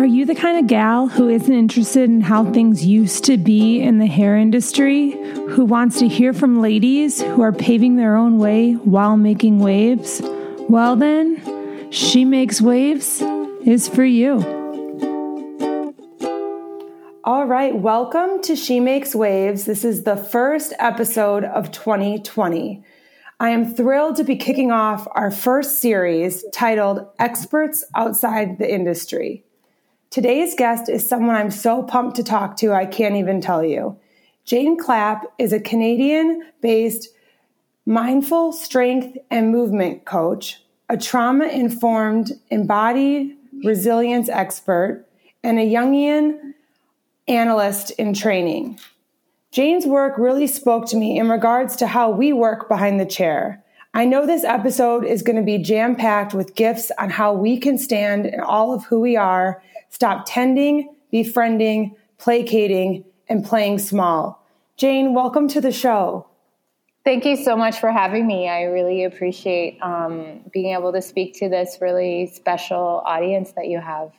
Are you the kind of gal who isn't interested in how things used to be in the hair industry? Who wants to hear from ladies who are paving their own way while making waves? Well, then, She Makes Waves is for you. All right, welcome to She Makes Waves. This is the first episode of 2020. I am thrilled to be kicking off our first series titled Experts Outside the Industry. Today's guest is someone I'm so pumped to talk to, I can't even tell you. Jane Clapp is a Canadian based mindful strength and movement coach, a trauma informed embodied resilience expert, and a Jungian analyst in training. Jane's work really spoke to me in regards to how we work behind the chair. I know this episode is going to be jam packed with gifts on how we can stand in all of who we are Stop tending, befriending, placating, and playing small. Jane, welcome to the show. Thank you so much for having me. I really appreciate um, being able to speak to this really special audience that you have.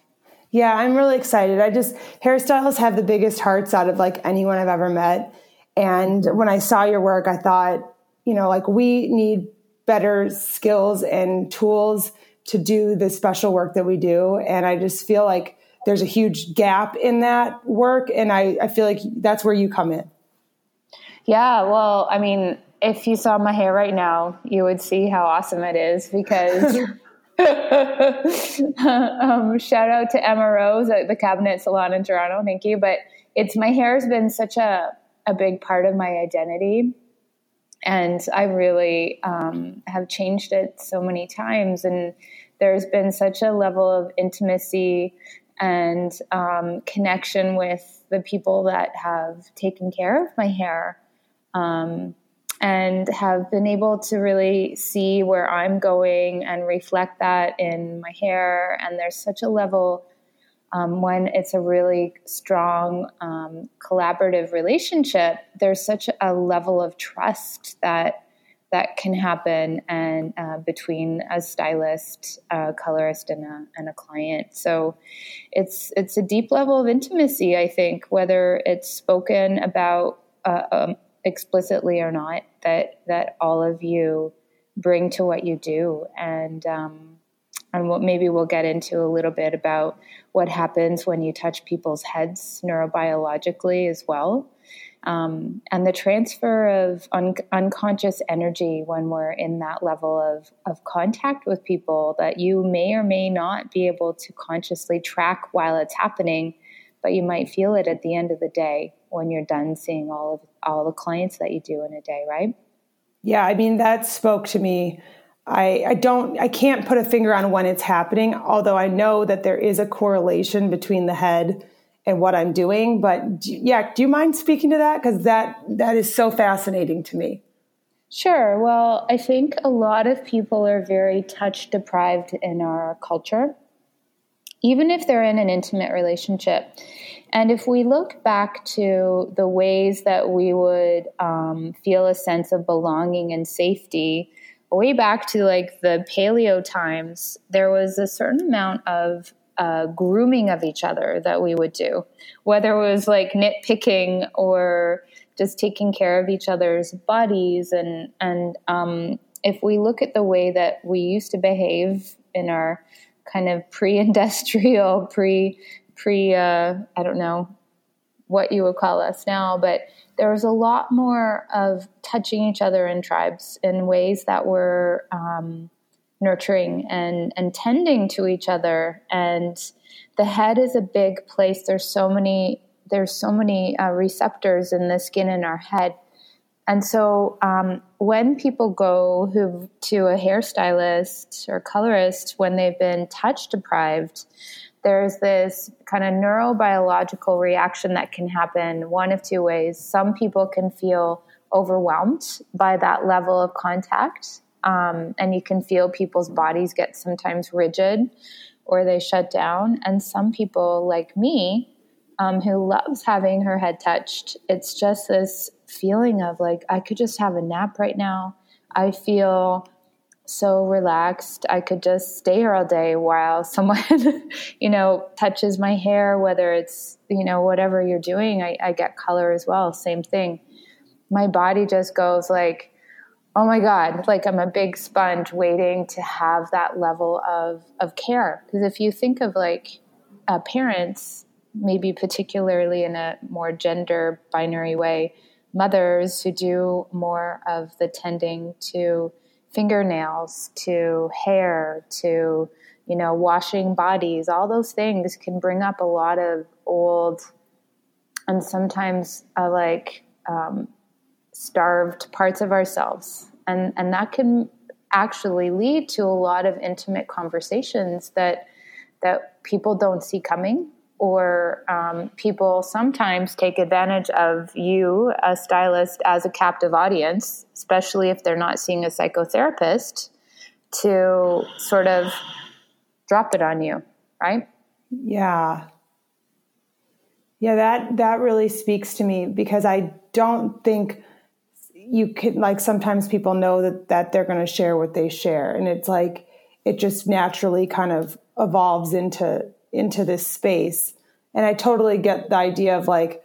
Yeah, I'm really excited. I just, hairstylists have the biggest hearts out of like anyone I've ever met. And when I saw your work, I thought, you know, like we need better skills and tools to do the special work that we do. And I just feel like there's a huge gap in that work. And I, I feel like that's where you come in. Yeah, well, I mean, if you saw my hair right now, you would see how awesome it is because um, shout out to Emma Rose at the Cabinet Salon in Toronto. Thank you. But it's my hair has been such a, a big part of my identity. And I really um, have changed it so many times. And there's been such a level of intimacy and um, connection with the people that have taken care of my hair um, and have been able to really see where I'm going and reflect that in my hair. And there's such a level um, when it's a really strong um, collaborative relationship, there's such a level of trust that that can happen and uh, between a stylist, a colorist, and a, and a client. So it's it's a deep level of intimacy. I think whether it's spoken about uh, um, explicitly or not, that that all of you bring to what you do, and um, and what maybe we'll get into a little bit about what happens when you touch people's heads neurobiologically as well um, and the transfer of un- unconscious energy when we're in that level of, of contact with people that you may or may not be able to consciously track while it's happening, but you might feel it at the end of the day when you're done seeing all of all the clients that you do in a day, right? Yeah, I mean that spoke to me. I, I don't I can't put a finger on when it's happening, although I know that there is a correlation between the head and what I'm doing. But do, yeah, do you mind speaking to that? Because that that is so fascinating to me. Sure. Well, I think a lot of people are very touch deprived in our culture, even if they're in an intimate relationship. And if we look back to the ways that we would um, feel a sense of belonging and safety, way back to like the paleo times, there was a certain amount of uh, grooming of each other that we would do, whether it was like nitpicking or just taking care of each other's bodies. And, and um, if we look at the way that we used to behave in our kind of pre-industrial, pre, pre, uh, I don't know what you would call us now, but there was a lot more of touching each other in tribes in ways that were um, nurturing and and tending to each other. And the head is a big place. There's so many there's so many uh, receptors in the skin in our head. And so um, when people go who to a hairstylist or colorist when they've been touch deprived there's this kind of neurobiological reaction that can happen one of two ways. Some people can feel overwhelmed by that level of contact um, and you can feel people's bodies get sometimes rigid or they shut down. And some people, like me, um, who loves having her head touched, it's just this feeling of like, I could just have a nap right now. I feel so relaxed. I could just stay here all day while someone, you know, touches my hair, whether it's, you know, whatever you're doing, I, I get color as well. Same thing. My body just goes like, oh my God, like I'm a big sponge waiting to have that level of, of care. Because if you think of like uh, parents, maybe particularly in a more gender binary way, mothers who do more of the tending to fingernails to hair to you know washing bodies all those things can bring up a lot of old and sometimes uh, like um, starved parts of ourselves and and that can actually lead to a lot of intimate conversations that that people don't see coming or um, people sometimes take advantage of you, a stylist, as a captive audience, especially if they're not seeing a psychotherapist, to sort of drop it on you, right? Yeah. Yeah, that that really speaks to me because I don't think you can like sometimes people know that that they're going to share what they share and it's like it just naturally kind of evolves into into this space. And I totally get the idea of like,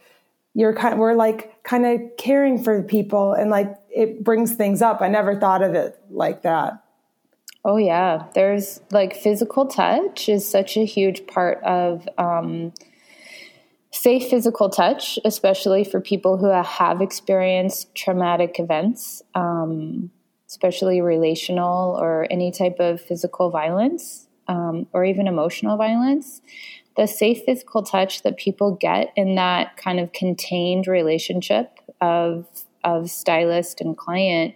you're kind of, we're like kind of caring for people and like it brings things up. I never thought of it like that. Oh yeah. There's like physical touch is such a huge part of, um, safe physical touch, especially for people who have experienced traumatic events, um, especially relational or any type of physical violence um, or even emotional violence, the safe physical touch that people get in that kind of contained relationship of of stylist and client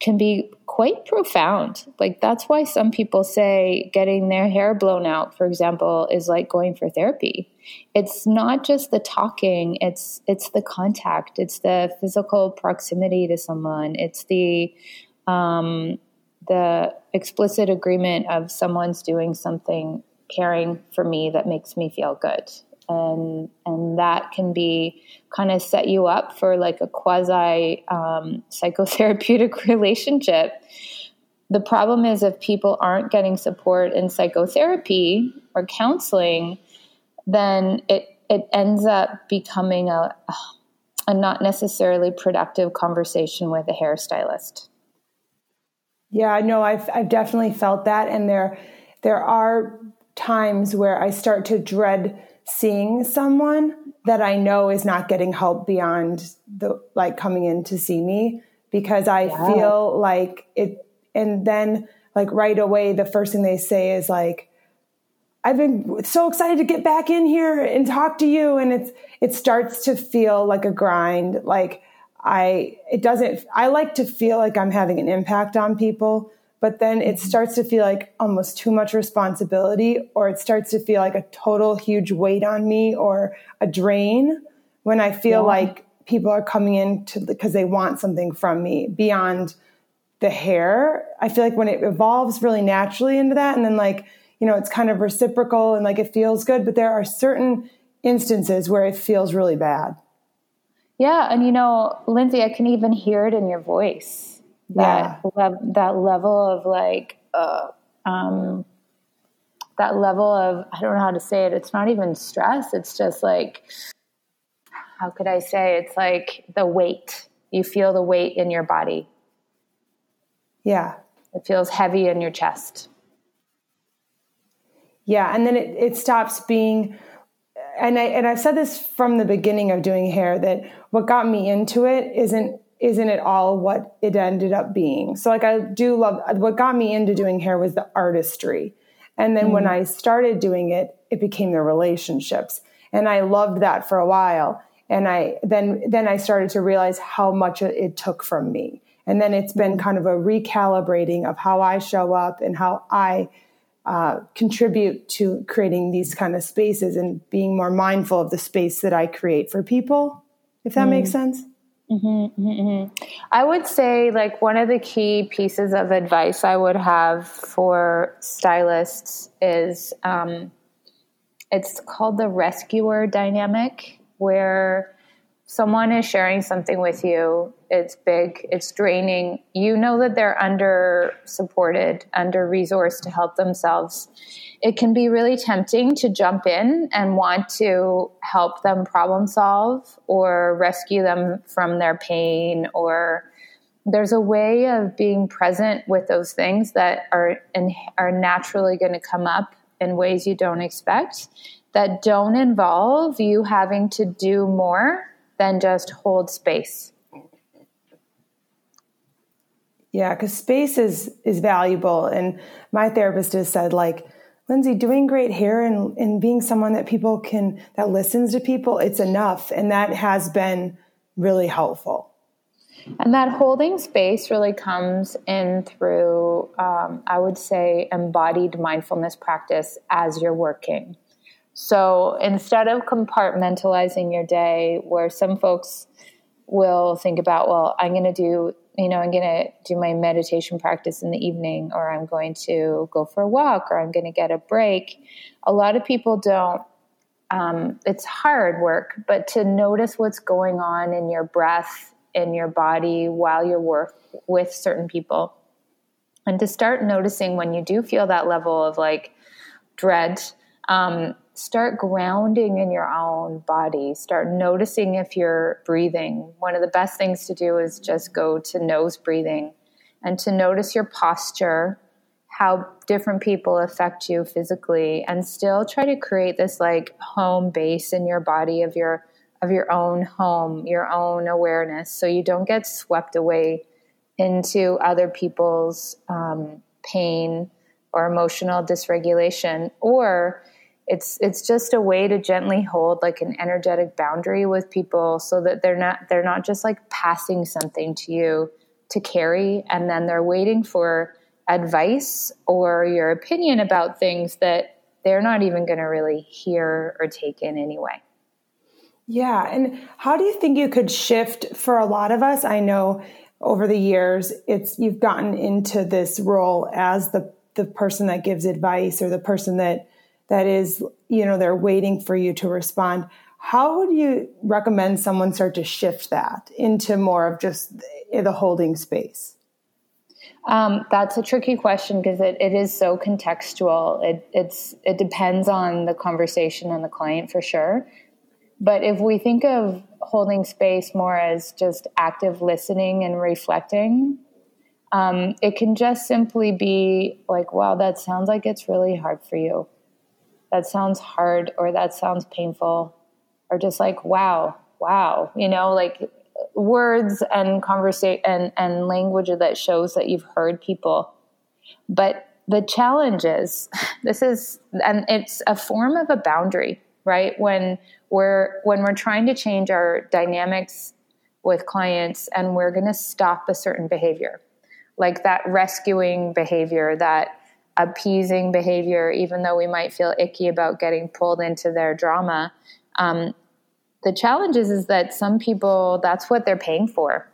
can be quite profound. Like that's why some people say getting their hair blown out, for example, is like going for therapy. It's not just the talking, it's it's the contact, it's the physical proximity to someone, it's the um, the explicit agreement of someone's doing something caring for me that makes me feel good. And and that can be kind of set you up for like a quasi um, psychotherapeutic relationship. The problem is if people aren't getting support in psychotherapy or counseling then it it ends up becoming a a not necessarily productive conversation with a hairstylist yeah, no, I've I've definitely felt that, and there there are times where I start to dread seeing someone that I know is not getting help beyond the like coming in to see me because I yeah. feel like it, and then like right away the first thing they say is like. I've been so excited to get back in here and talk to you. And it's, it starts to feel like a grind. Like I, it doesn't, I like to feel like I'm having an impact on people, but then it mm-hmm. starts to feel like almost too much responsibility, or it starts to feel like a total huge weight on me or a drain when I feel yeah. like people are coming in to, because they want something from me beyond the hair. I feel like when it evolves really naturally into that, and then like, you know, it's kind of reciprocal and like it feels good, but there are certain instances where it feels really bad. Yeah, and you know, Lindsay, I can even hear it in your voice. That yeah. Le- that level of like uh, um, that level of I don't know how to say it. It's not even stress. It's just like how could I say? It's like the weight. You feel the weight in your body. Yeah. It feels heavy in your chest. Yeah, and then it, it stops being and I and I've said this from the beginning of doing hair that what got me into it isn't isn't it all what it ended up being. So like I do love what got me into doing hair was the artistry. And then mm when I started doing it, it became the relationships. And I loved that for a while. And I then then I started to realize how much it took from me. And then it's been mm. kind of a recalibrating of how I show up and how I uh, contribute to creating these kind of spaces and being more mindful of the space that I create for people, if that mm. makes sense. Mm-hmm, mm-hmm. I would say, like, one of the key pieces of advice I would have for stylists is um, it's called the rescuer dynamic, where someone is sharing something with you, it's big, it's draining, you know that they're under supported, under resourced to help themselves. It can be really tempting to jump in and want to help them problem solve or rescue them from their pain or there's a way of being present with those things that are are naturally going to come up in ways you don't expect that don't involve you having to do more than just hold space. Yeah, because space is is valuable, and my therapist has said like, Lindsay, doing great hair and and being someone that people can that listens to people, it's enough, and that has been really helpful. And that holding space really comes in through, um, I would say, embodied mindfulness practice as you're working. So instead of compartmentalizing your day, where some folks will think about, well, I'm going to do, you know, I'm going to do my meditation practice in the evening, or I'm going to go for a walk, or I'm going to get a break. A lot of people don't. Um, it's hard work, but to notice what's going on in your breath, in your body while you're work with certain people, and to start noticing when you do feel that level of like dread. Um, start grounding in your own body. Start noticing if you're breathing. One of the best things to do is just go to nose breathing and to notice your posture, how different people affect you physically, and still try to create this like home base in your body of your of your own home, your own awareness, so you don't get swept away into other people's um, pain or emotional dysregulation or it's it's just a way to gently hold like an energetic boundary with people so that they're not they're not just like passing something to you to carry and then they're waiting for advice or your opinion about things that they're not even going to really hear or take in anyway. Yeah, and how do you think you could shift for a lot of us? I know over the years it's you've gotten into this role as the the person that gives advice or the person that that is, you know, they're waiting for you to respond. How would you recommend someone start to shift that into more of just the holding space? Um, that's a tricky question because it, it is so contextual. It, it's it depends on the conversation and the client for sure. But if we think of holding space more as just active listening and reflecting, um, it can just simply be like, "Wow, that sounds like it's really hard for you." That sounds hard or that sounds painful or just like wow wow you know like words and conversation and, and language that shows that you've heard people. But the challenge is this is and it's a form of a boundary right? When we're when we're trying to change our dynamics with clients and we're going to stop a certain behavior like that rescuing behavior that appeasing behavior, even though we might feel icky about getting pulled into their drama. Um, the challenge is, is that some people, that's what they're paying for.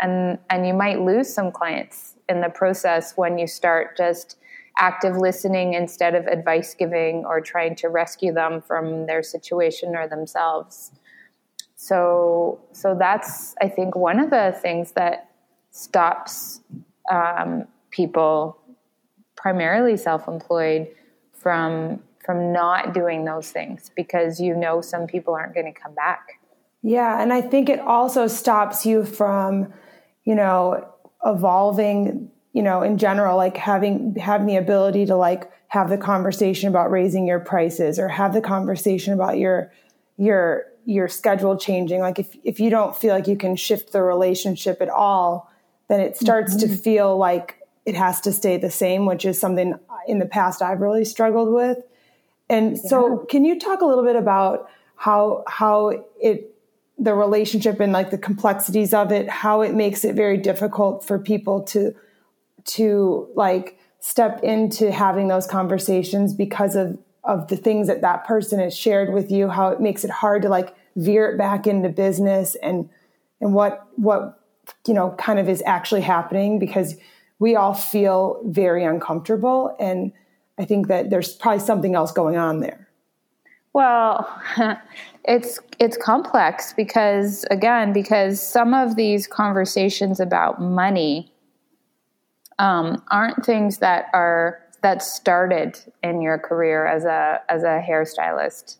And, and you might lose some clients in the process when you start just active listening instead of advice giving or trying to rescue them from their situation or themselves. So, so that's, I think, one of the things that stops um, people primarily self-employed from from not doing those things because you know some people aren't going to come back. Yeah, and I think it also stops you from, you know, evolving, you know, in general like having having the ability to like have the conversation about raising your prices or have the conversation about your your your schedule changing like if if you don't feel like you can shift the relationship at all then it starts mm-hmm. to feel like it has to stay the same, which is something in the past I've really struggled with. And yeah. so, can you talk a little bit about how how it the relationship and like the complexities of it, how it makes it very difficult for people to to like step into having those conversations because of of the things that that person has shared with you, how it makes it hard to like veer it back into business and and what what you know kind of is actually happening because we all feel very uncomfortable. And I think that there's probably something else going on there. Well, it's it's complex because again, because some of these conversations about money um, aren't things that are that started in your career as a as a hairstylist.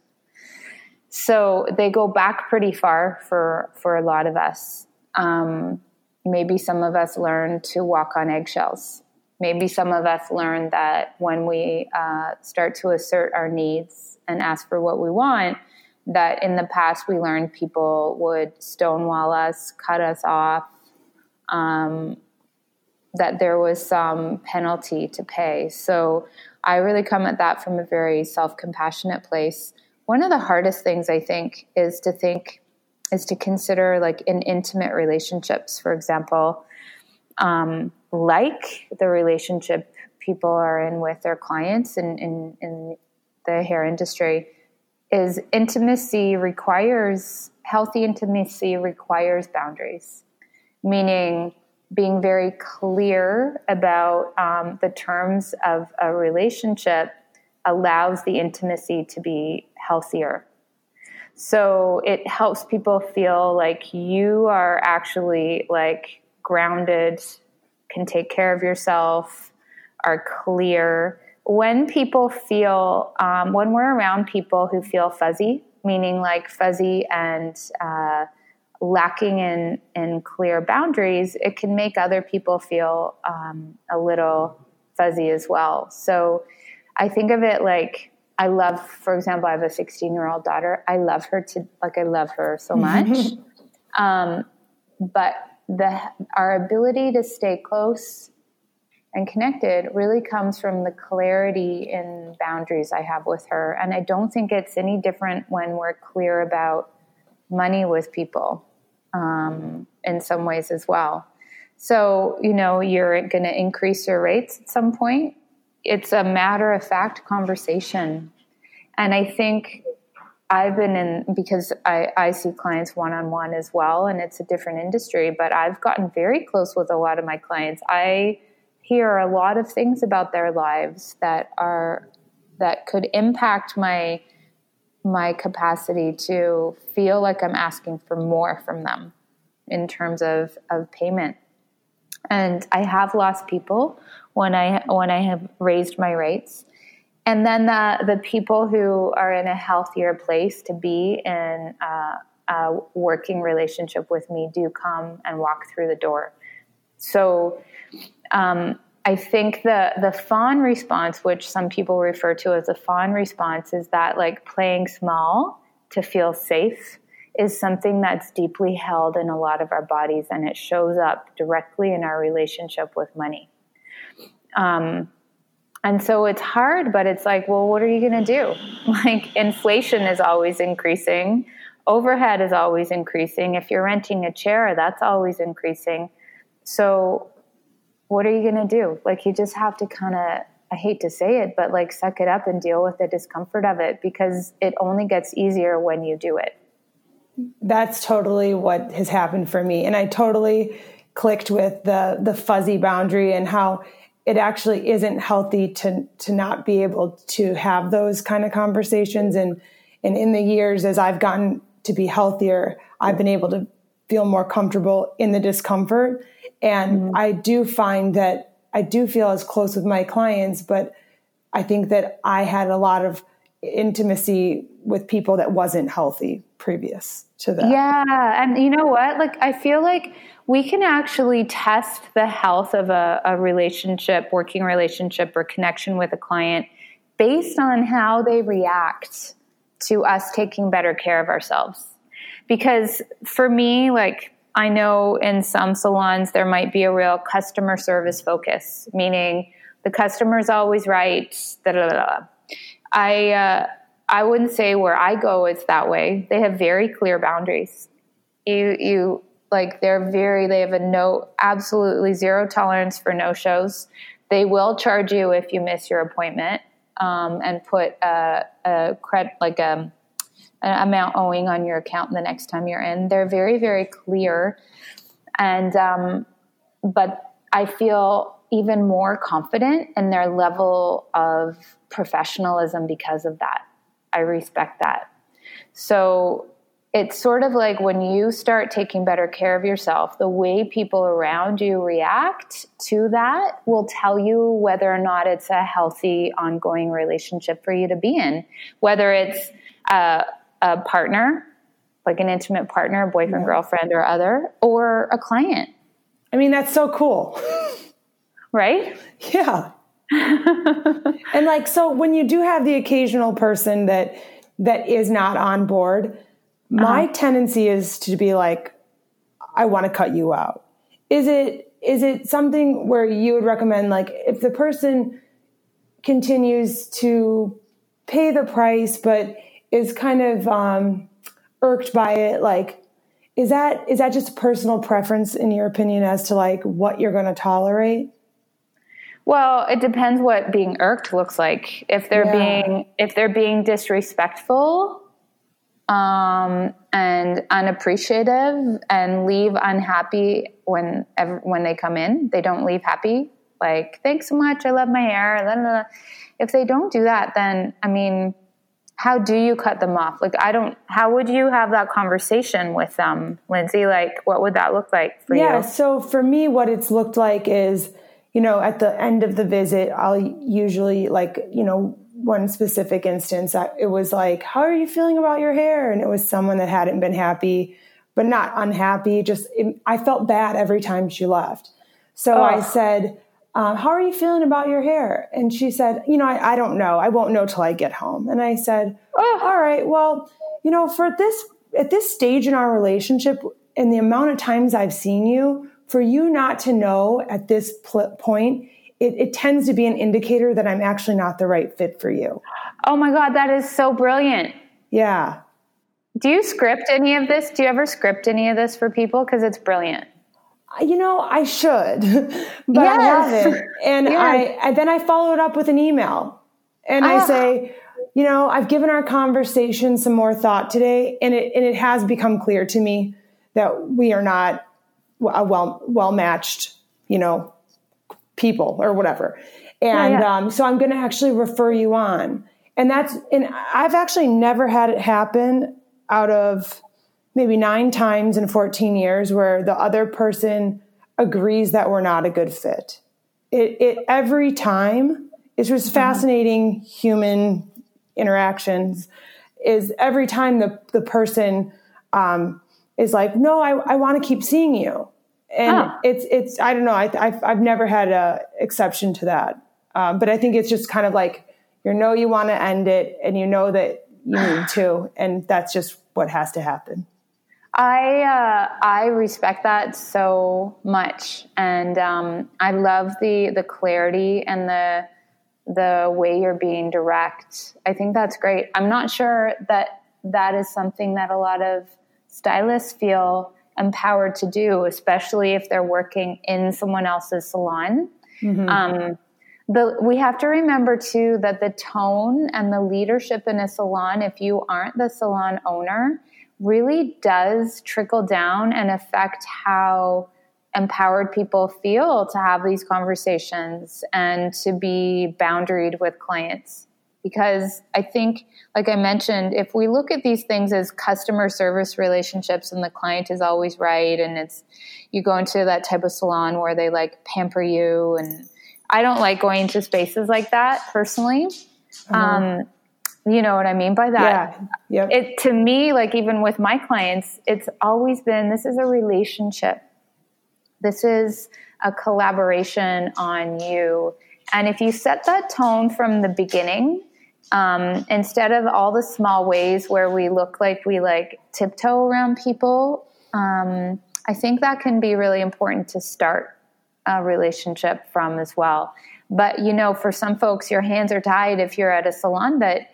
So they go back pretty far for for a lot of us. Um, maybe some of us learn to walk on eggshells. Maybe some of us learn that when we uh, start to assert our needs and ask for what we want, that in the past we learned people would stonewall us, cut us off, um, that there was some penalty to pay. So I really come at that from a very self compassionate place. One of the hardest things I think is to think, is to consider like in intimate relationships, for example, um, like the relationship people are in with their clients in, in, in the hair industry is intimacy requires healthy intimacy requires boundaries. Meaning being very clear about um, the terms of a relationship allows the intimacy to be healthier so it helps people feel like you are actually like grounded can take care of yourself are clear when people feel, um, when we're around people who feel fuzzy, meaning like fuzzy and uh, lacking in, in clear boundaries, it can make other people feel um, a little fuzzy as well. So I think of it like I love, for example, I have a 16 year old daughter. I love her to, like, I love her so much. um, but the, our ability to stay close and connected really comes from the clarity in boundaries I have with her. And I don't think it's any different when we're clear about money with people um, in some ways as well. So, you know, you're going to increase your rates at some point. It's a matter of fact conversation. And I think I've been in because I, I see clients one on one as well, and it's a different industry, but I've gotten very close with a lot of my clients. I hear a lot of things about their lives that are that could impact my my capacity to feel like I'm asking for more from them in terms of, of payment. And I have lost people when I when I have raised my rates. And then the the people who are in a healthier place to be in a, a working relationship with me do come and walk through the door. So um, I think the the fawn response, which some people refer to as a fawn response, is that like playing small to feel safe is something that's deeply held in a lot of our bodies, and it shows up directly in our relationship with money. Um, and so it's hard, but it's like, well, what are you going to do? Like inflation is always increasing, overhead is always increasing. If you're renting a chair, that's always increasing. So what are you going to do? Like, you just have to kind of, I hate to say it, but like suck it up and deal with the discomfort of it because it only gets easier when you do it. That's totally what has happened for me. And I totally clicked with the, the fuzzy boundary and how it actually isn't healthy to, to not be able to have those kind of conversations. And, and in the years, as I've gotten to be healthier, I've been able to feel more comfortable in the discomfort and mm-hmm. I do find that I do feel as close with my clients, but I think that I had a lot of intimacy with people that wasn't healthy previous to that. Yeah. And you know what? Like, I feel like we can actually test the health of a, a relationship, working relationship, or connection with a client based on how they react to us taking better care of ourselves. Because for me, like, I know in some salons there might be a real customer service focus, meaning the customer is always right. Da, da, da, I uh, I wouldn't say where I go it's that way. They have very clear boundaries. You you like they're very they have a no absolutely zero tolerance for no shows. They will charge you if you miss your appointment um, and put a, a credit like a um, amount owing on your account the next time you're in. They're very, very clear. And, um, but I feel even more confident in their level of professionalism because of that. I respect that. So it's sort of like when you start taking better care of yourself, the way people around you react to that will tell you whether or not it's a healthy, ongoing relationship for you to be in. Whether it's a, a partner, like an intimate partner, boyfriend, girlfriend, or other, or a client. I mean, that's so cool. right? Yeah. and like, so when you do have the occasional person that that is not on board, my uh-huh. tendency is to be like, I want to cut you out. Is it is it something where you would recommend like if the person continues to pay the price but is kind of um, irked by it like is that is that just personal preference in your opinion as to like what you're going to tolerate well it depends what being irked looks like if they're yeah. being if they're being disrespectful um, and unappreciative and leave unhappy when when they come in. They don't leave happy. Like, thanks so much. I love my hair. Blah, blah, blah. If they don't do that, then I mean, how do you cut them off? Like, I don't. How would you have that conversation with them, Lindsay? Like, what would that look like for yeah, you? Yeah. So for me, what it's looked like is, you know, at the end of the visit, I'll usually like, you know, one specific instance, it was like, How are you feeling about your hair? And it was someone that hadn't been happy, but not unhappy. Just, it, I felt bad every time she left. So oh. I said, um, How are you feeling about your hair? And she said, You know, I, I, don't know. I won't know till I get home. And I said, oh. All right, well, you know, for this, at this stage in our relationship, and the amount of times I've seen you, for you not to know at this pl- point it, it tends to be an indicator that I'm actually not the right fit for you. Oh my God, that is so brilliant. Yeah. Do you script any of this? Do you ever script any of this for people? Because it's brilliant. You know, I should, but yes. I haven't. And yes. I, I, then I follow it up with an email, and I ah. say, you know, I've given our conversation some more thought today, and it and it has become clear to me that we are not a well well matched, you know, people or whatever. And yeah, yeah. Um, so I'm going to actually refer you on. And that's, and I've actually never had it happen out of maybe nine times in 14 years where the other person agrees that we're not a good fit. It, it every time, it's just mm-hmm. fascinating human interactions is every time the, the person um, is like, no, I, I want to keep seeing you and oh. it's it's I don't know I, have I've never had a exception to that, um, but I think it's just kind of like you know you want to end it and you know that you need to, and that's just what has to happen. I uh, I respect that so much, and um, I love the the clarity and the the way you're being direct. I think that's great. I'm not sure that that is something that a lot of stylists feel empowered to do, especially if they're working in someone else's salon. Mm-hmm. Um, the, we have to remember too that the tone and the leadership in a salon, if you aren't the salon owner, really does trickle down and affect how empowered people feel to have these conversations and to be boundaried with clients because I think, like I mentioned, if we look at these things as customer service relationships and the client is always right, and it's you go into that type of salon where they like pamper you, and I don't like going to spaces like that personally. Mm-hmm. Um, you know what I mean by that? Yeah. Yep. It to me, like even with my clients, it's always been this is a relationship. This is a collaboration on you. And if you set that tone from the beginning, um, instead of all the small ways where we look like we like tiptoe around people, um, I think that can be really important to start a relationship from as well. But you know, for some folks, your hands are tied if you're at a salon that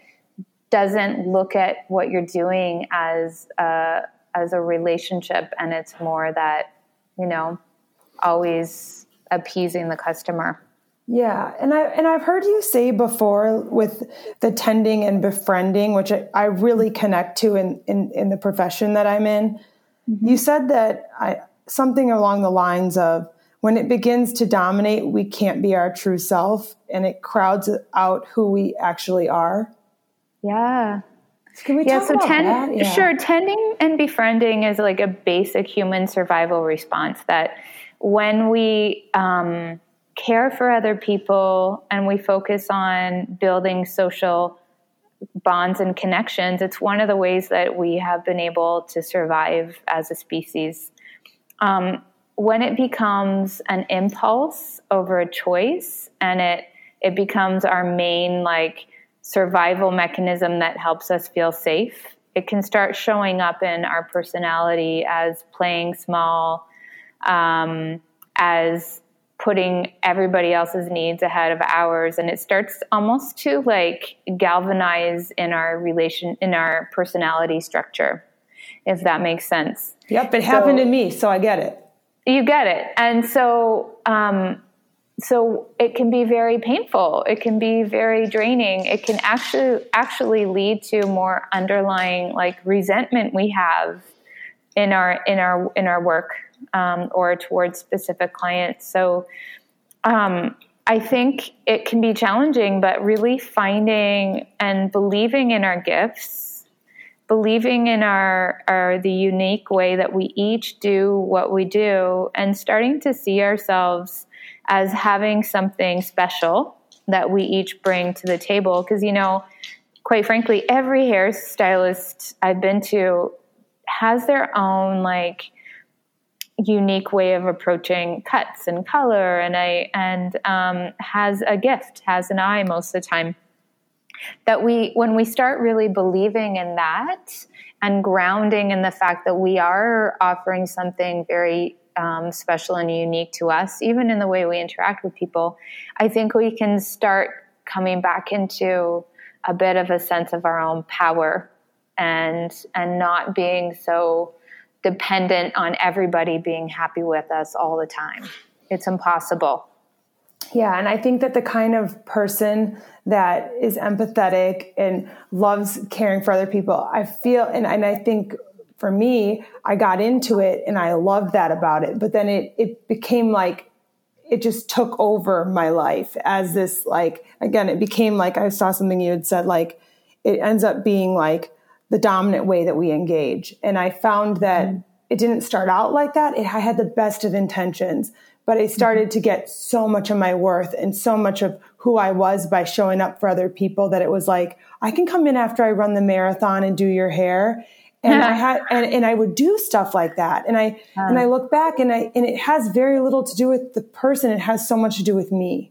doesn't look at what you're doing as a, as a relationship, and it's more that you know, always appeasing the customer. Yeah, and I and I've heard you say before with the tending and befriending, which I, I really connect to in, in, in the profession that I'm in. Mm-hmm. You said that I something along the lines of when it begins to dominate, we can't be our true self, and it crowds out who we actually are. Yeah. Can we yeah, talk so about ten, that? Yeah. sure. Tending and befriending is like a basic human survival response that when we um, care for other people and we focus on building social bonds and connections, it's one of the ways that we have been able to survive as a species. Um, when it becomes an impulse over a choice and it it becomes our main like survival mechanism that helps us feel safe it can start showing up in our personality as playing small um, as putting everybody else's needs ahead of ours. And it starts almost to like galvanize in our relation in our personality structure if that makes sense. Yep it happened to me so i get it. You get it. And so um, so it can be very painful. It can be very draining. It can actually actually lead to more underlying like resentment we have in our in our in our work um, or towards specific clients. So um, i think it can be challenging but really finding and believing in our gifts believing in our, our the unique way that we each do what we do and starting to see ourselves as having something special that we each bring to the table. Because you know quite frankly every hairstylist i've been to has their own like unique way of approaching cuts and color and i and um, has a gift has an eye most of the time. That we when we start really believing in that and grounding in the fact that we are offering something very um, special and unique to us even in the way we interact with people i think we can start coming back into a bit of a sense of our own power and and not being so dependent on everybody being happy with us all the time it's impossible yeah, and I think that the kind of person that is empathetic and loves caring for other people, I feel, and, and I think for me, I got into it and I loved that about it. But then it, it became like, it just took over my life as this, like, again, it became like I saw something you had said, like, it ends up being like the dominant way that we engage. And I found that mm. it didn't start out like that. It, I had the best of intentions but I started to get so much of my worth and so much of who I was by showing up for other people that it was like, I can come in after I run the marathon and do your hair. And I had, and, and I would do stuff like that. And I, and I look back and I, and it has very little to do with the person. It has so much to do with me.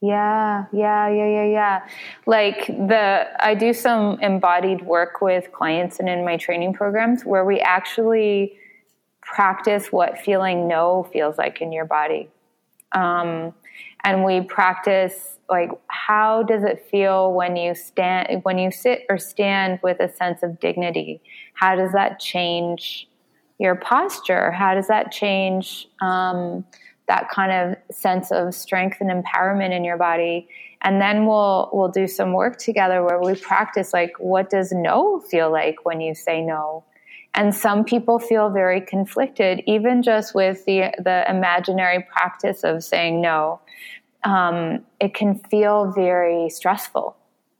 Yeah, yeah, yeah, yeah, yeah. Like the, I do some embodied work with clients and in my training programs where we actually practice what feeling no feels like in your body. Um, and we practice like how does it feel when you stand when you sit or stand with a sense of dignity how does that change your posture how does that change um, that kind of sense of strength and empowerment in your body and then we'll we'll do some work together where we practice like what does no feel like when you say no and some people feel very conflicted, even just with the, the imaginary practice of saying no. Um, it can feel very stressful.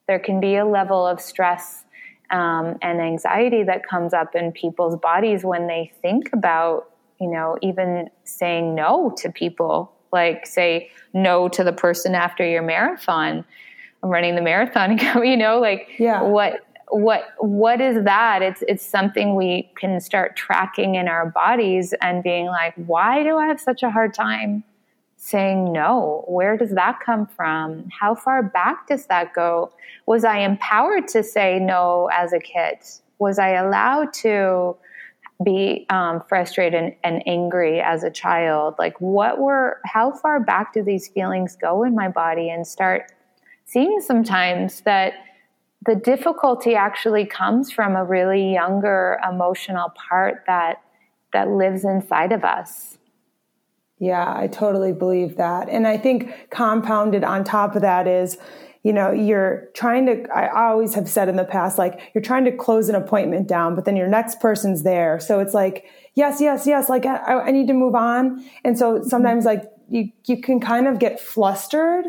There can be a level of stress um, and anxiety that comes up in people's bodies when they think about, you know, even saying no to people, like say no to the person after your marathon. I'm running the marathon, you know, like yeah. what what what is that it's it's something we can start tracking in our bodies and being like why do i have such a hard time saying no where does that come from how far back does that go was i empowered to say no as a kid was i allowed to be um, frustrated and, and angry as a child like what were how far back do these feelings go in my body and start seeing sometimes that the difficulty actually comes from a really younger emotional part that that lives inside of us. Yeah, I totally believe that. And I think compounded on top of that is, you know, you're trying to, I always have said in the past, like you're trying to close an appointment down, but then your next person's there. So it's like, yes, yes, yes, like I, I need to move on. And so sometimes like you, you can kind of get flustered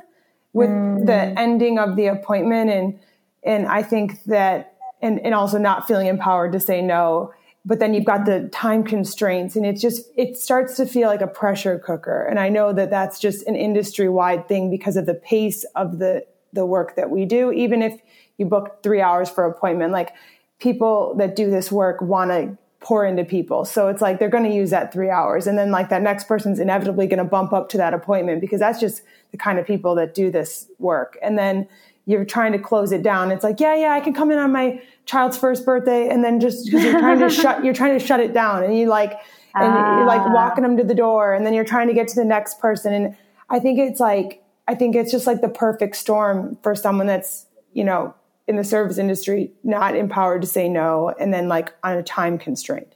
with mm. the ending of the appointment and, And I think that, and, and also not feeling empowered to say no. But then you've got the time constraints and it just, it starts to feel like a pressure cooker. And I know that that's just an industry wide thing because of the pace of the, the work that we do. Even if you book three hours for appointment, like people that do this work want to pour into people. So it's like they're going to use that three hours. And then like that next person's inevitably going to bump up to that appointment because that's just the kind of people that do this work. And then you're trying to close it down. It's like, yeah, yeah, I can come in on my child's first birthday, and then just because you're trying to shut, you're trying to shut it down, and you like, and ah. you're like ah. walking them to the door, and then you're trying to get to the next person. And I think it's like, I think it's just like the perfect storm for someone that's, you know, in the service industry, not empowered to say no, and then like on a time constraint.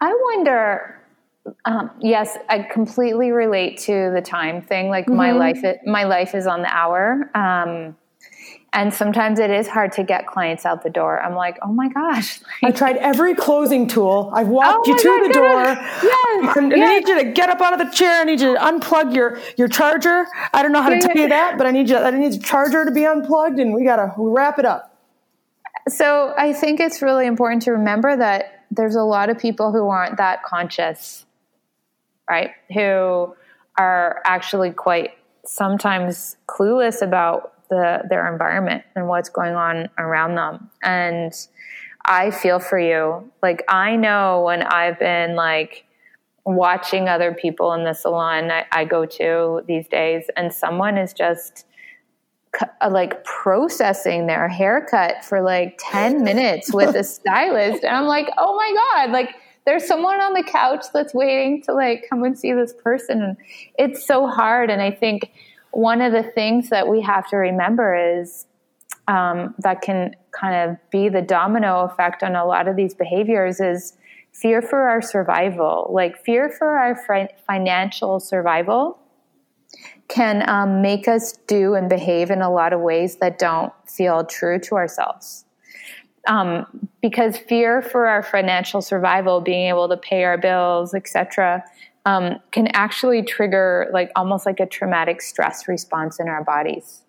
I wonder um, yes, I completely relate to the time thing. Like mm-hmm. my life, my life is on the hour. Um, and sometimes it is hard to get clients out the door. I'm like, oh my gosh. I tried every closing tool. I've walked oh you to the door. Yes, and yes. I need you to get up out of the chair. I need you to unplug your, your charger. I don't know how to tell you that, but I need you, I need the charger to be unplugged and we got to wrap it up. So I think it's really important to remember that there's a lot of people who aren't that conscious right? Who are actually quite sometimes clueless about the their environment and what's going on around them. And I feel for you. Like I know when I've been like watching other people in the salon I, I go to these days, and someone is just uh, like processing their haircut for like 10 minutes with a stylist and i'm like oh my god like there's someone on the couch that's waiting to like come and see this person and it's so hard and i think one of the things that we have to remember is um, that can kind of be the domino effect on a lot of these behaviors is fear for our survival like fear for our financial survival can um, make us do and behave in a lot of ways that don't feel true to ourselves um, because fear for our financial survival, being able to pay our bills, etc., um, can actually trigger like almost like a traumatic stress response in our bodies.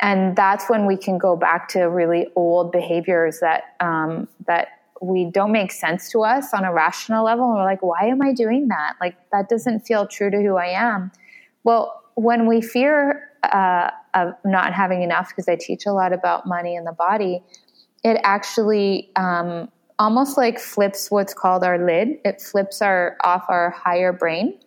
And that's when we can go back to really old behaviors that um, that we don't make sense to us on a rational level. And we're like, why am I doing that? Like that doesn't feel true to who I am. Well, when we fear uh, of not having enough, because I teach a lot about money and the body, it actually um, almost like flips what's called our lid. It flips our off our higher brain,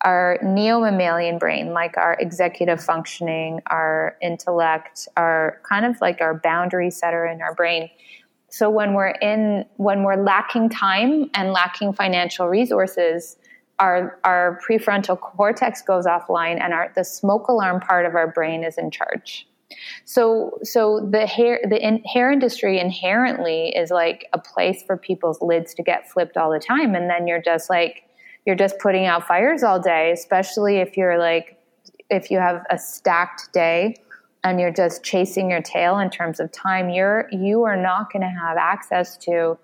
our neo mammalian brain, like our executive functioning, our intellect, our kind of like our boundary setter in our brain. So when we're in when we're lacking time and lacking financial resources, our our prefrontal cortex goes offline and our the smoke alarm part of our brain is in charge. So, so the hair, the in, hair industry inherently is like a place for people's lids to get flipped all the time, and then you're just like, you're just putting out fires all day. Especially if you're like, if you have a stacked day and you're just chasing your tail in terms of time, you're you are not going to have access to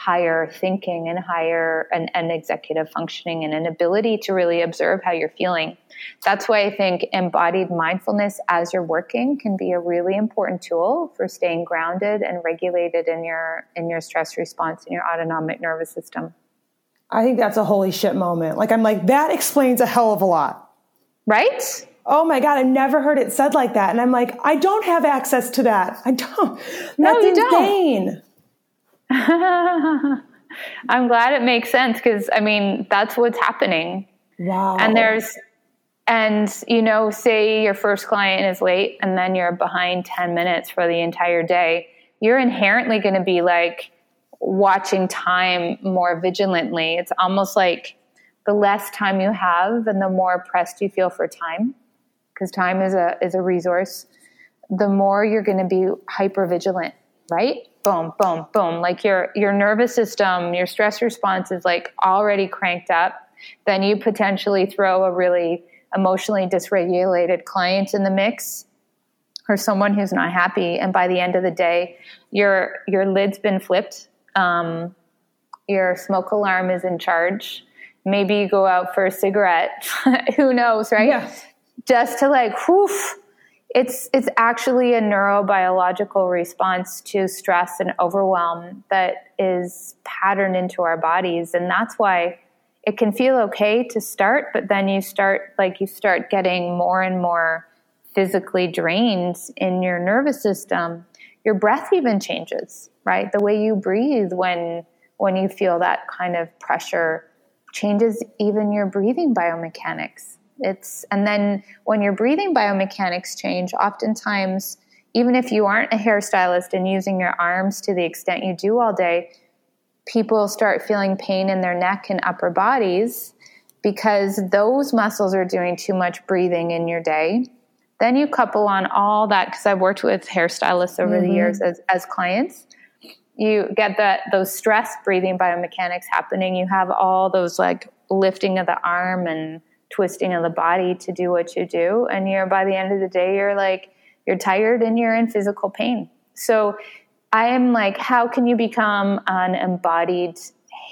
higher thinking and higher and, and executive functioning and an ability to really observe how you're feeling. That's why I think embodied mindfulness as you're working can be a really important tool for staying grounded and regulated in your in your stress response in your autonomic nervous system. I think that's a holy shit moment. Like I'm like that explains a hell of a lot. Right? Oh my god, I've never heard it said like that. And I'm like, I don't have access to that. I don't. That's no, you insane. Don't. I'm glad it makes sense because I mean that's what's happening. Wow. And there's and you know, say your first client is late and then you're behind 10 minutes for the entire day, you're inherently going to be like watching time more vigilantly. It's almost like the less time you have and the more pressed you feel for time because time is a is a resource, the more you're going to be hyper vigilant, right? boom, boom, boom. Like your your nervous system, your stress response is like already cranked up. Then you potentially throw a really emotionally dysregulated client in the mix or someone who's not happy and by the end of the day your your lid's been flipped um, your smoke alarm is in charge maybe you go out for a cigarette who knows right yeah. just to like whoof it's it's actually a neurobiological response to stress and overwhelm that is patterned into our bodies. And that's why it can feel okay to start but then you start like you start getting more and more physically drained in your nervous system your breath even changes right? The way you breathe when when you feel that kind of pressure changes even your breathing biomechanics it's and then when your breathing biomechanics change, oftentimes even if you aren't a hairstylist and using your arms to the extent you do all day, people start feeling pain in their neck and upper bodies because those muscles are doing too much breathing in your day. Then you couple on all that because I've worked with hairstylists over mm-hmm. the years as, as clients. You get that those stress breathing biomechanics happening. You have all those like lifting of the arm and twisting of the body to do what you do. And you're by the end of the day you're like you're tired and you're in physical pain. So i am like how can you become an embodied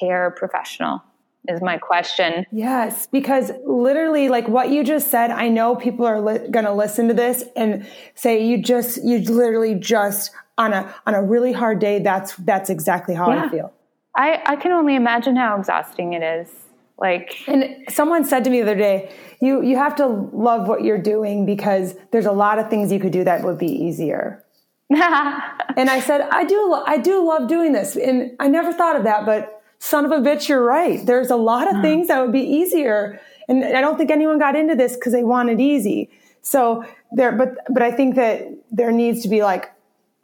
hair professional is my question. Yes because literally like what you just said i know people are li- going to listen to this and say you just you literally just on a on a really hard day that's that's exactly how yeah. i feel. I, I can only imagine how exhausting it is like, and someone said to me the other day, you, you have to love what you're doing because there's a lot of things you could do that would be easier. and I said, I do, I do love doing this. And I never thought of that, but son of a bitch, you're right. There's a lot of mm. things that would be easier. And I don't think anyone got into this because they wanted easy. So there, but, but I think that there needs to be like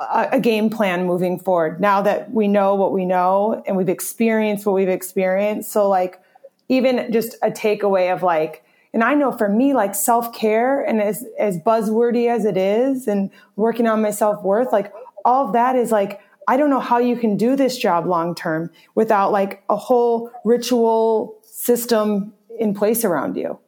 a, a game plan moving forward now that we know what we know and we've experienced what we've experienced. So like, even just a takeaway of like, and I know for me, like self care and as, as buzzwordy as it is and working on my self worth, like all of that is like, I don't know how you can do this job long term without like a whole ritual system in place around you.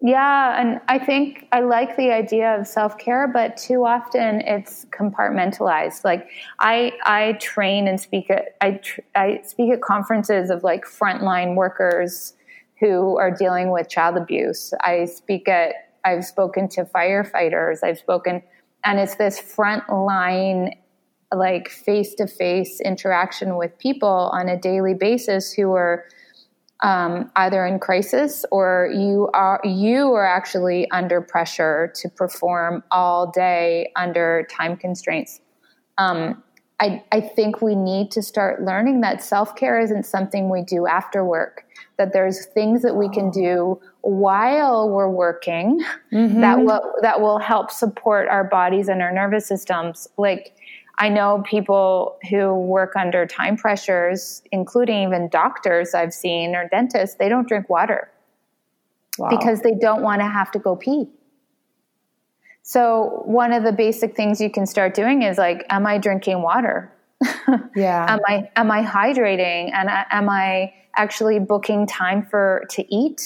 Yeah, and I think I like the idea of self-care, but too often it's compartmentalized. Like I I train and speak at I tr- I speak at conferences of like frontline workers who are dealing with child abuse. I speak at I've spoken to firefighters. I've spoken and it's this frontline like face-to-face interaction with people on a daily basis who are um, either in crisis or you are you are actually under pressure to perform all day under time constraints. Um, I, I think we need to start learning that self care isn't something we do after work. That there's things that we can do while we're working mm-hmm. that will that will help support our bodies and our nervous systems. Like I know people who work under time pressures, including even doctors I've seen or dentists, they don't drink water wow. because they don't want to have to go pee. So, one of the basic things you can start doing is like, am I drinking water? yeah. am I am I hydrating and uh, am I actually booking time for to eat?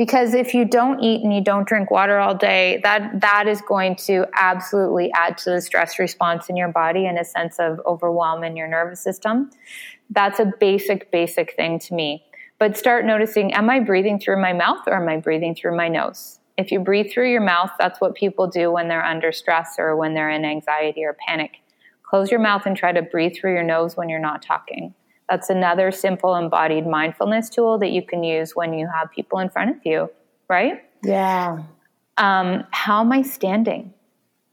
Because if you don't eat and you don't drink water all day that that is going to absolutely add to the stress response in your body and a sense of overwhelm in your nervous system. That's a basic basic thing to me. But start noticing am i breathing through my mouth or am i breathing through my nose? If you breathe through your mouth that's what people do when they're under stress or when they're in anxiety or panic. Close your mouth and try to breathe through your nose when you're not talking that's another simple embodied mindfulness tool that you can use when you have people in front of you, right? Yeah. Um, how am I standing?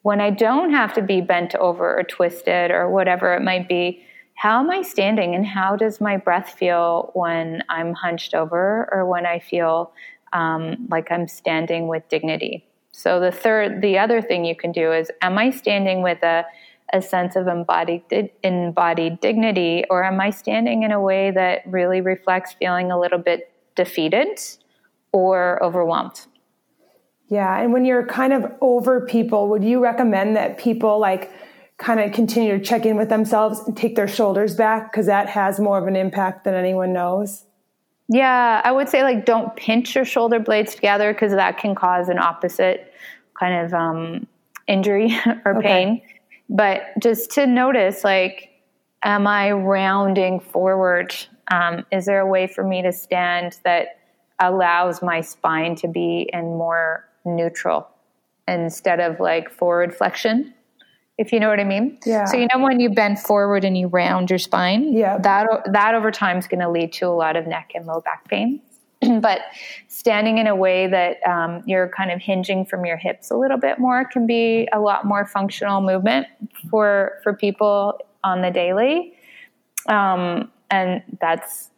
When I don't have to be bent over or twisted or whatever it might be, how am I standing and how does my breath feel when I'm hunched over or when I feel um, like I'm standing with dignity? So the third, the other thing you can do is, am I standing with a a sense of embodied embodied dignity? Or am i standing in a way that really reflects feeling a little bit defeated or overwhelmed? Yeah and when you're kind of over people would you recommend that people like kind of continue to check in with themselves and take their shoulders back? Because that has more of an impact than anyone knows. Yeah i would say like don't pinch your shoulder blades together because that can cause an opposite kind of um, injury or okay. pain but just to notice like am i rounding forward um, is there a way for me to stand that allows my spine to be in more neutral instead of like forward flexion if you know what I mean. Yeah. So you know when you bend forward and you round your spine, Yeah. that that over time is going to lead to a lot of neck and low back pain. but standing in a way that um, you're kind of hinging from your hips a little bit more can be a lot more functional movement for for people on the daily. Um, and that's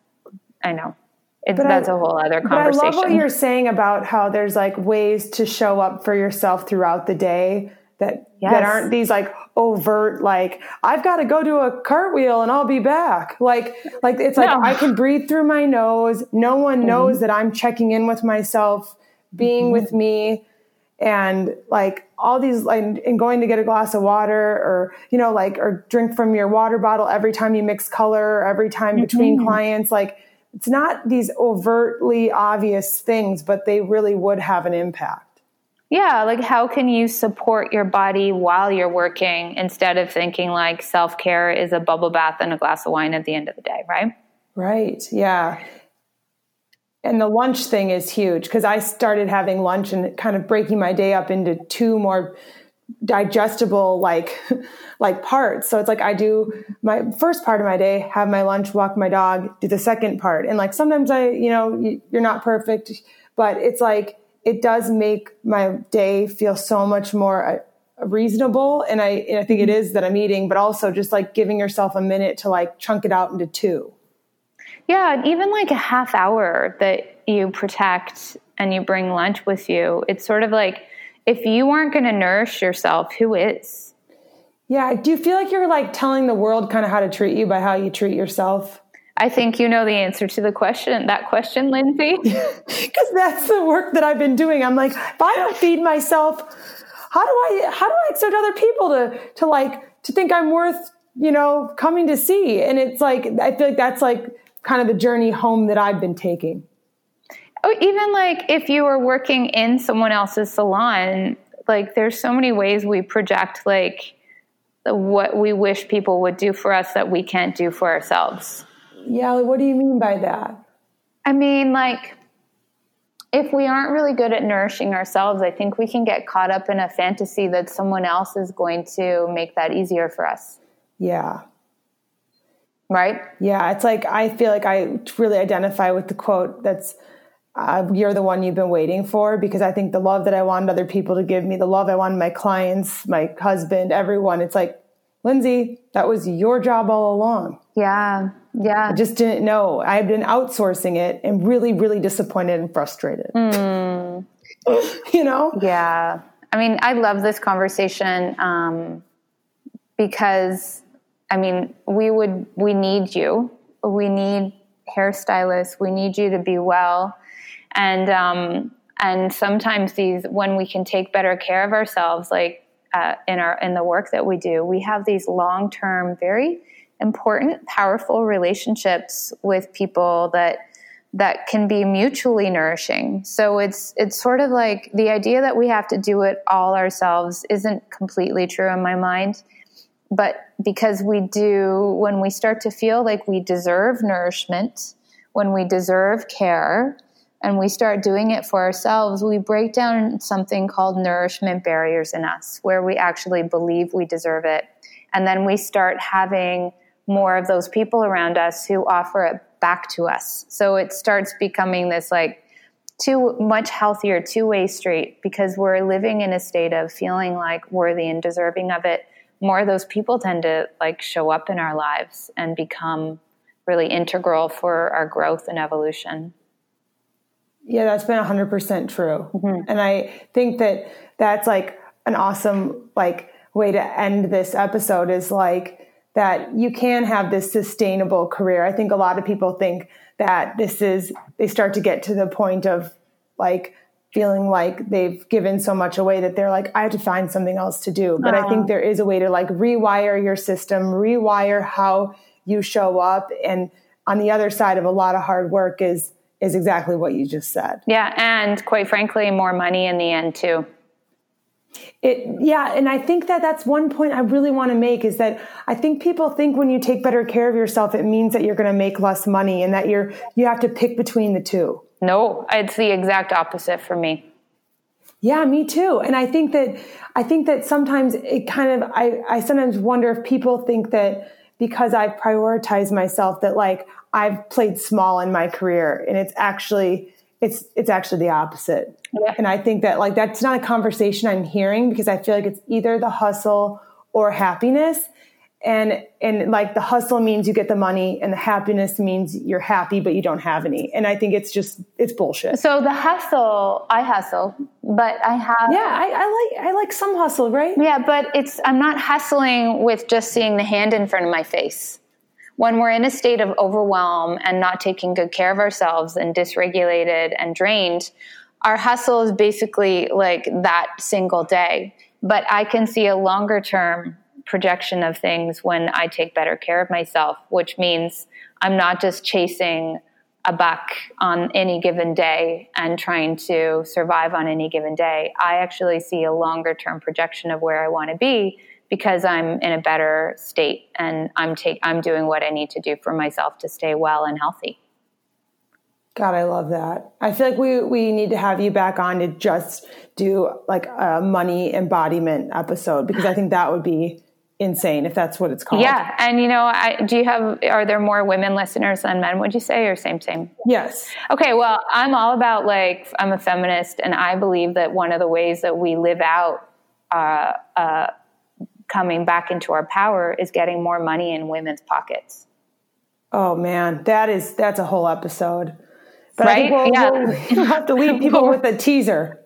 I know. It, that's a whole other But I conversation. love what you're saying about how there's like ways to show up for yourself throughout the day that Yes. that aren't these like overt like I've got to go do a cartwheel and I'll be back. Like like it's like No. I can breathe through my nose. No one mm-hmm. knows that I'm checking in with myself, being mm-hmm. with me and like all these like and going to get a glass of water or you know like or drink from your water bottle every time you mix color or every time between mm-hmm. clients like it's not these overtly obvious things but they really would have an impact Yeah, like how can you support your body while you're working instead of thinking like self care is a bubble bath and a glass of wine at the end of the day, right? right yeah. And the lunch thing is huge because i started having lunch and kind of breaking my day up into two more digestible like like parts. So it's like i do my first part of my day have my lunch walk my dog do the second part. And like sometimes i you know you- you're not perfect but it's like it does make my day feel so much more uh, reasonable. And i and i think it is that i'm eating but also just like giving yourself a minute to like chunk it out into two. Yeah, and even like a half hour that you protect and you bring lunch with you, it's sort of like if you aren't going to nourish yourself, who is? yeah do you feel like you're like telling the world kind of how to treat you by how you treat yourself I think you know the answer to the question, that question, Lindsay. because that's the work that I've been doing. I'm like, if I don't feed myself, how do I how do I expect other people to to like to think I'm worth you know coming to see? And it's like I feel like that's like kind of the journey home that I've been taking. Oh, even like if you were working in someone else's salon, like there's so many ways we project like what we wish people would do for us that we can't do for ourselves. Yeah, what do you mean by that? I mean, like if we aren't really good at nourishing ourselves, I think we can get caught up in a fantasy that someone else is going to make that easier for us, Yeah. right? Yeah, it's like I feel like I really identify with the quote that's uh, you're the one you've been waiting for because I think the love that I wanted other people to give me, the love I wanted my clients, my husband, everyone, it's like, Lindsay, that was your job all along. Yeah. Yeah. I just didn't know. I had been outsourcing it and really, really disappointed and frustrated. you know? Yeah. I mean, I love this conversation um, because, I mean, we would, we need you. We need hairstylists. We need you to be well. And, um, and sometimes these, when we can take better care of ourselves, like uh, in our, in the work that we do, we have these long term, very important, powerful relationships with people that, that can be mutually nourishing. So it's it's sort of like the idea that we have to do it all ourselves isn't completely true in my mind. But because we do when we start to feel like we deserve nourishment, when we deserve care, and we start doing it for ourselves, we break down something called nourishment barriers in us, where we actually believe we deserve it. And then we start having more of those people around us who offer it back to us. So it starts becoming this like too much healthier two way street because we're living in a state of feeling like worthy and deserving of it. More of those people tend to like show up in our lives and become really integral for our growth and evolution. Yeah, that's been 100% true. Mm-hmm. And I think that that's like an awesome like way to end this episode is like that you can have this sustainable career. I think a lot of people think that this is they start to get to the point of like feeling like they've given so much away that they're like I have to find something else to do. But I think there is a way to like rewire your system, rewire how you show up and on the other side of a lot of hard work is is exactly what you just said. Yeah, and quite frankly, more money in the end too. It, yeah, and I think that that's one point I really want to make is that I think people think when you take better care of yourself, it means that you're going to make less money and that you're you have to pick between the two. No, it's the exact opposite for me. Yeah, me too. And I think that I think that sometimes it kind of I, I sometimes wonder if people think that because I've prioritized myself that like I've played small in my career and it's actually it's it's actually the opposite. Yeah. And I think that like that's not a conversation I'm hearing because I feel like it's either the hustle or happiness. And and like the hustle means you get the money and the happiness means you're happy but you don't have any. And i think it's just it's bullshit. So the hustle i hustle but i have yeah I, I, like i like some hustle right? Yeah but it's i'm not hustling with just seeing the hand in front of my face when we're in a state of overwhelm and not taking good care of ourselves and dysregulated and drained our hustle is basically like that single day but i can see a longer term projection of things when I take better care of myself, which means I'm not just chasing a buck on any given day and trying to survive on any given day. I actually see a longer term projection of where I want to be because I'm in a better state and I'm take I'm doing what I need to do for myself to stay well and healthy. God, I love that. I feel like we we need to have you back on to just do like a money embodiment episode because I think that would be insane if that's what it's called. Yeah, and you know, I, do you have are there more women listeners than men? Would you say, or same same? Yes. Okay. Well, I'm all about like I'm a feminist, and I believe that one of the ways that we live out uh, uh, coming back into our power is getting more money in women's pockets. Oh man, that is that's a whole episode. But right? we'll, yeah. we'll, have to leave people with a teaser.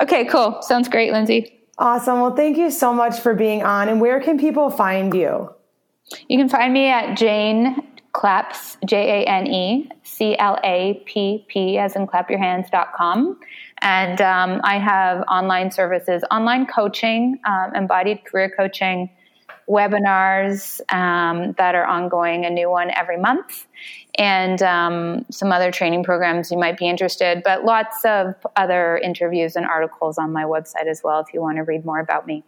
Okay, cool. Sounds great, Lindsay. Awesome. Well, thank you so much for being on. And where can people find you? You can find me at Jane Clapp, J A N E C L A P P, as in clap your hands.com. And um, I have online services, online coaching, um, embodied career coaching, webinars um, that are ongoing, a new one every month, and um, some other training programs you might be interested. But lots of other interviews and articles on my website as well if you want to read more about me.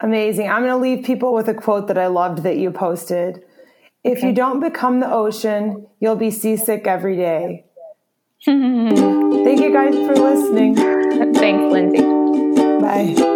Amazing. I'm going to leave people with a quote that I loved that you posted. If okay. you don't become the ocean, you'll be seasick every day. Thank you guys for listening. Thanks, Lindsay. Bye.